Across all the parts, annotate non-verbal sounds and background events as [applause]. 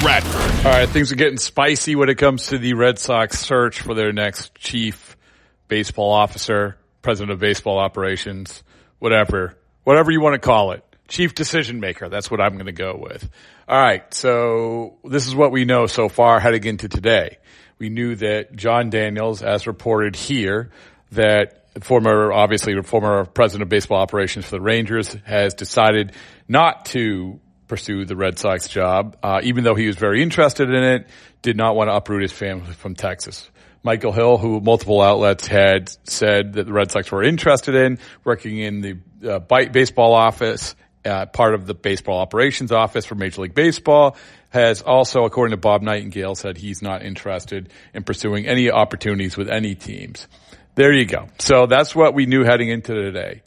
Bradford. All right, things are getting spicy when it comes to the Red Sox search for their next chief baseball officer, president of baseball operations, whatever, whatever you want to call it. Chief decision maker. That's what I'm going to go with. All right. So this is what we know so far heading into today. We knew that Jon Daniels, as reported here, that former, obviously former president of baseball operations for the Rangers has decided not to pursue the Red Sox job, uh, even though he was very interested in it, did not want to uproot his family from Texas. Michael Hill, who multiple outlets had said that the Red Sox were interested in working in the uh, baseball office, uh, part of the baseball operations office for Major League Baseball, has also, according to Bob Nightingale, said he's not interested in pursuing any opportunities with any teams. There you go. So that's what we knew heading into today.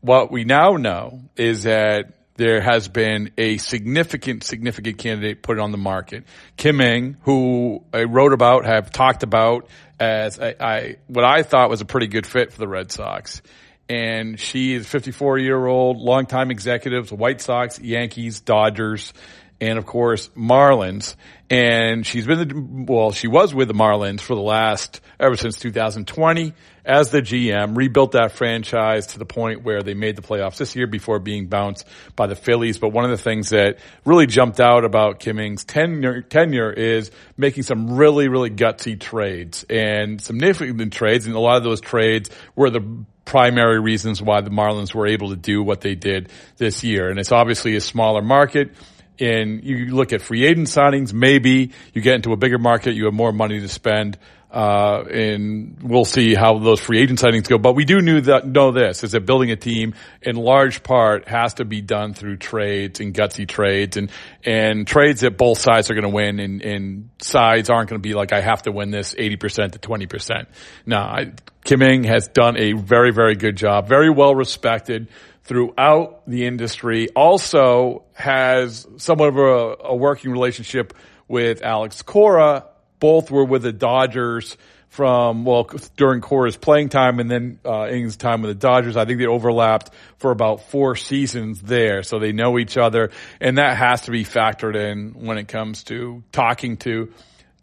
What we now know is that there has been a significant, significant candidate put on the market. Kim Ng, who I wrote about, have talked about as I, I, what I thought was a pretty good fit for the Red Sox. And she is 54 year old, longtime executives, White Sox, Yankees, Dodgers, and of course Marlins. And she's been the, well, she was with the Marlins for the last, ever since 2020 as the GM, rebuilt that franchise to the point where they made the playoffs this year before being bounced by the Phillies. But one of the things that really jumped out about Kim Ng's tenure, tenure is making some really, really gutsy trades and significant trades. And a lot of those trades were the primary reasons why the Marlins were able to do what they did this year. And it's obviously a smaller market and you look at free agent signings, maybe you get into a bigger market, you have more money to spend. Uh, and we'll see how those free agent signings go. But we do knew that, know this is that building a team in large part has to be done through trades and gutsy trades and, and trades that both sides are going to win and, and sides aren't going to be like, I have to win this 80% to 20%. Now, I, Kim has done a very, very good job, very well respected throughout the industry. Also has somewhat of a, a working relationship with Alex Cora. Both were with the Dodgers from, well, during Cora's playing time and then, uh, Ng's time with the Dodgers. I think they overlapped for about four seasons there. So they know each other and that has to be factored in when it comes to talking to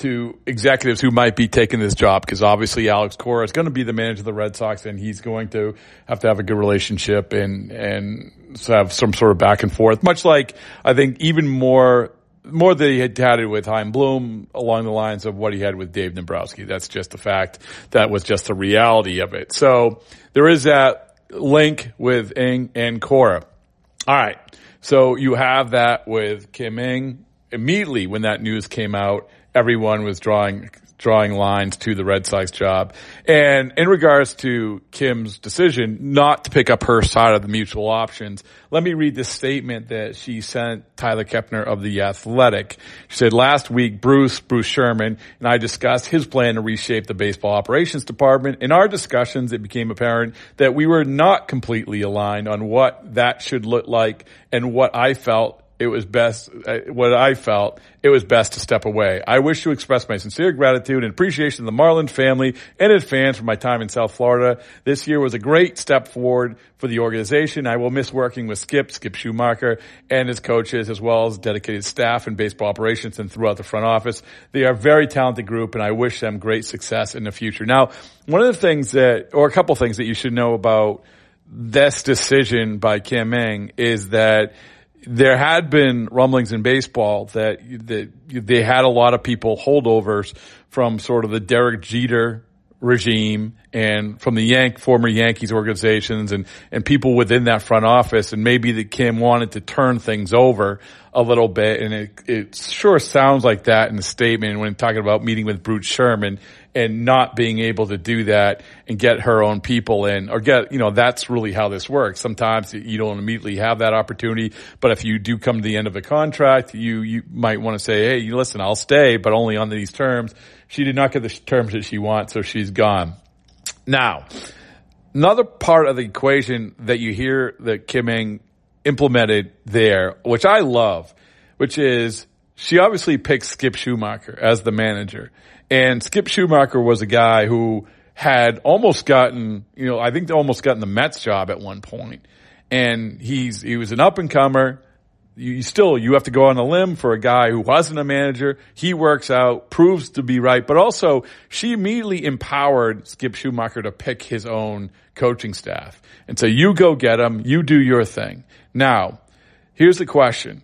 to executives who might be taking this job because obviously Alex Cora is going to be the manager of the Red Sox and he's going to have to have a good relationship and and have some sort of back and forth. Much like I think even more more than he had had it with Chaim Bloom along the lines of what he had with Dave Dombrowski. That's just the fact. That was just the reality of it. So there is that link with Ng and Cora. All right. So you have that with Kim Ng. Immediately when that news came out, everyone was drawing drawing lines to the Red Sox job. And in regards to Kim's decision not to pick up her side of the mutual options, let me read this statement that she sent Tyler Kepner of The Athletic. She said, last week, Bruce, Bruce Sherman, and I discussed his plan to reshape the baseball operations department. In our discussions, it became apparent that we were not completely aligned on what that should look like and what I felt it was best, uh, what I felt, it was best to step away. I wish to express my sincere gratitude and appreciation to the Marlin family and its fans for my time in South Florida. This year was a great step forward for the organization. I will miss working with Skip, Skip Schumaker, and his coaches, as well as dedicated staff in baseball operations and throughout the front office. They are a very talented group, and I wish them great success in the future. Now, one of the things that, or a couple things that you should know about this decision by Kim Ng is that there had been rumblings in baseball that, that they had a lot of people holdovers from sort of the Derek Jeter regime and from the Yank former Yankees organizations and and people within that front office. And maybe that Kim wanted to turn things over a little bit. And it it sure sounds like that in the statement when talking about meeting with Bruce Sherman and not being able to do that and get her own people in or get, you know, that's really how this works. Sometimes you don't immediately have that opportunity, but if you do come to the end of a contract, you, you might want to say, Hey, listen, I'll stay, but only on these terms. She did not get the terms that she wants, so she's gone. Now, another part of the equation that you hear that Kim Ng implemented there, which I love, which is she obviously picked Skip Schumaker as the manager. And Skip Schumaker was a guy who had almost gotten, you know, I think they almost gotten the Mets job at one point. And he's, he was an up and comer. You still, you have to go on a limb for a guy who wasn't a manager. He works out, proves to be right, but also she immediately empowered Skip Schumaker to pick his own coaching staff. And so you go get him, you do your thing. Now, here's the question.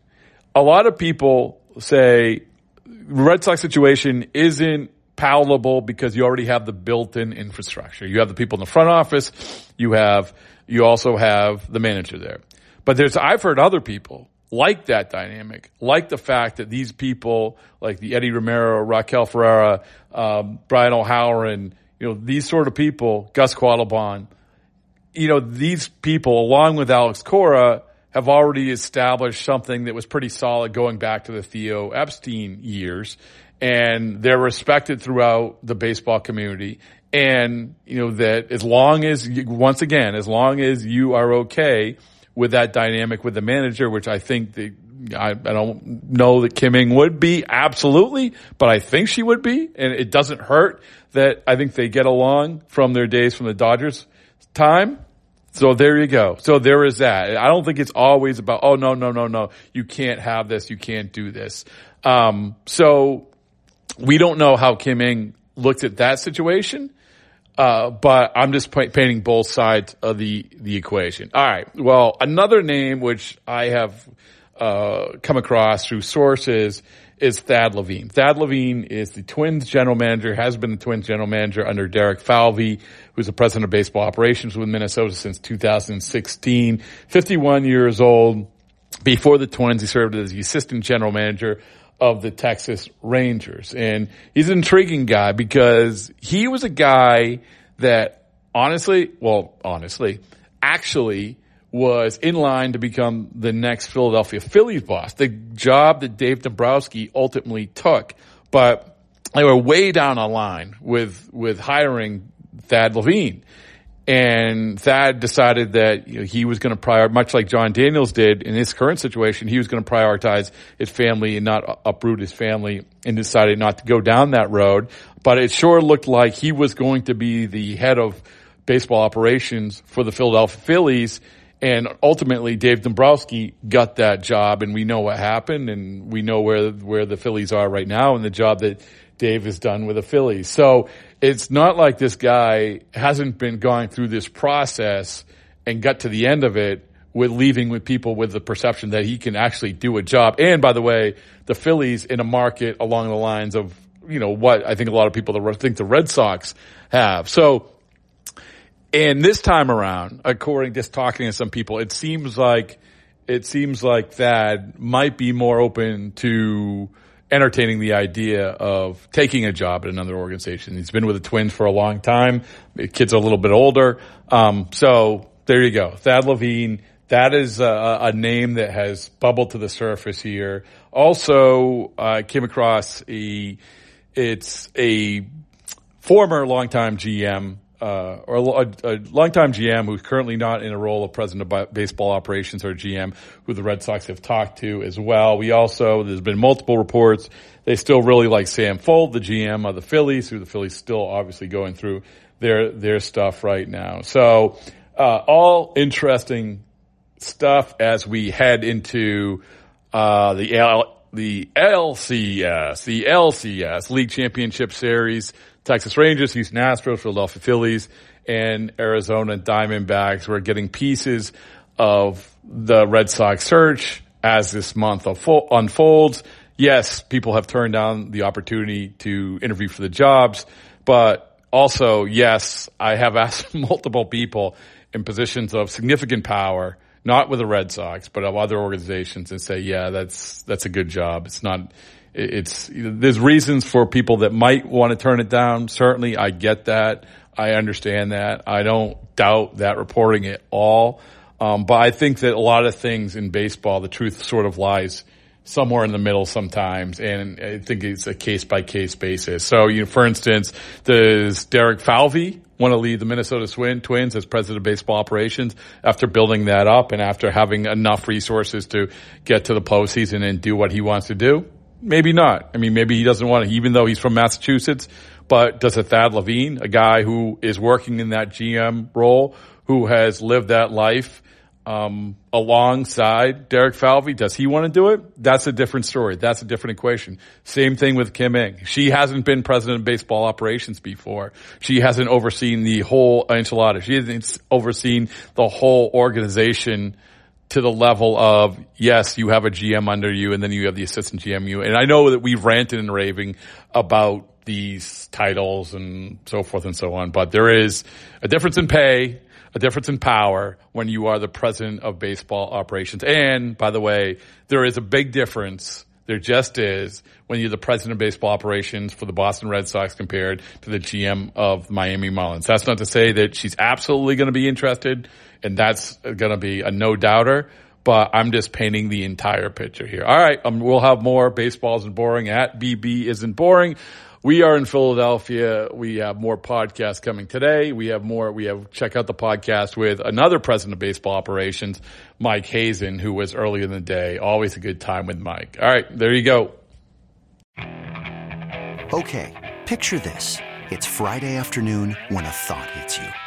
A lot of people say Red Sox situation isn't palatable because you already have the built-in infrastructure. You have the people in the front office. You have, you also have the manager there. But there's, I've heard other people like that dynamic, like the fact that these people, like the Eddie Romero, Raquel Ferreira, um, Brian O'Halloran, you know, these sort of people, Gus Quattlebaum, you know, these people, along with Alex Cora, have already established something that was pretty solid going back to the Theo Epstein years and they're respected throughout the baseball community. And, you know, that as long as, once again, as long as you are okay with that dynamic with the manager, which I think the, I, I don't know that Kim Ng would be absolutely, but I think she would be. And it doesn't hurt that I think they get along from their days from the Dodgers time. So there you go. So there is that. I don't think it's always about, oh no, no, no, no, you can't have this, you can't do this. Um, so we don't know how Kim Ng looked at that situation. Uh, but I'm just painting both sides of the, the equation. All right. Well, another name which I have, uh, come across through sources is Thad Levine. Thad Levine is the Twins general manager, has been the Twins general manager under Derek Falvey, who's the president of baseball operations with Minnesota since 2016. 51 years old. Before the Twins, he served as the assistant general manager of the Texas Rangers. And he's an intriguing guy because he was a guy that honestly, well, honestly, actually was in line to become the next Philadelphia Phillies boss, the job that Dave Dombrowski ultimately took. But they were way down a line with, with hiring Thad Levine. And Thad decided that you know, he was going to prioritize, much like Jon Daniels did in his current situation, he was going to prioritize his family and not uproot his family and decided not to go down that road. But it sure looked like he was going to be the head of baseball operations for the Philadelphia Phillies. And ultimately, Dave Dombrowski got that job, and we know what happened, and we know where where the Phillies are right now, and the job that Dave has done with the Phillies. So it's not like this guy hasn't been going through this process and got to the end of it with leaving with people with the perception that he can actually do a job. And by the way, the Phillies in a market along the lines of you know what I think a lot of people think the Red Sox have. So and this time around, according to talking to some people, it seems like it seems like Thad might be more open to entertaining the idea of taking a job at another organization. He's been with the Twins for a long time. The kid's a little bit older. Um, so there you go. Thad Levine. That is a, a, name that has bubbled to the surface here. Also, I uh, came across a, it's a former longtime GM uh, or a, a longtime GM who's currently not in a role of president of baseball operations or GM, who the Red Sox have talked to as well. We also, there's been multiple reports. They still really like Sam Fuld, the GM of the Phillies, who the Phillies still obviously going through their, their stuff right now. So, uh, all interesting stuff as we head into, uh, the L- the LCS, the LCS League Championship Series. Texas Rangers, Houston Astros, Philadelphia Phillies, and Arizona Diamondbacks. We're getting pieces of the Red Sox search as this month unfolds. Yes, people have turned down the opportunity to interview for the jobs, but also, yes, I have [laughs] asked multiple people in positions of significant power, not with the Red Sox, but of other organizations and say, yeah, that's, that's a good job. It's not, it's there's reasons for people that might want to turn it down. Certainly, I get that. I understand that. I don't doubt that reporting at all. Um, but I think that a lot of things in baseball, the truth sort of lies somewhere in the middle sometimes, and I think it's a case by case basis. So, you know, for instance, does Derek Falvey want to lead the Minnesota Twins as president of baseball operations after building that up and after having enough resources to get to the postseason and do what he wants to do? Maybe not. I mean, maybe he doesn't want to, even though he's from Massachusetts. But does a Thad Levine, a guy who is working in that GM role, who has lived that life um, alongside Derek Falvey, does he want to do it? That's a different story. That's a different equation. Same thing with Kim Ng. She hasn't been president of baseball operations before. She hasn't overseen the whole enchilada. She hasn't overseen the whole organization to the level of yes, you have a GM under you, and then you have the assistant GMU. And I know that we've ranted and raving about these titles and so forth and so on, but there is a difference in pay, a difference in power when you are the president of baseball operations. And by the way, there is a big difference. There just is when you're the president of baseball operations for the Boston Red Sox compared to the GM of Miami Marlins. That's not to say that she's absolutely going to be interested and that's going to be a no doubter. But I'm just painting the entire picture here. All right, um, we'll have more Baseball Isn't Boring at BB isn't boring. We are in Philadelphia. We have more podcasts coming today. We have more. We have check out the podcast with another president of baseball operations, Mike Hazen, who was earlier in the day. Always a good time with Mike. All right, there you go. Okay, picture this. It's Friday afternoon when a thought hits you.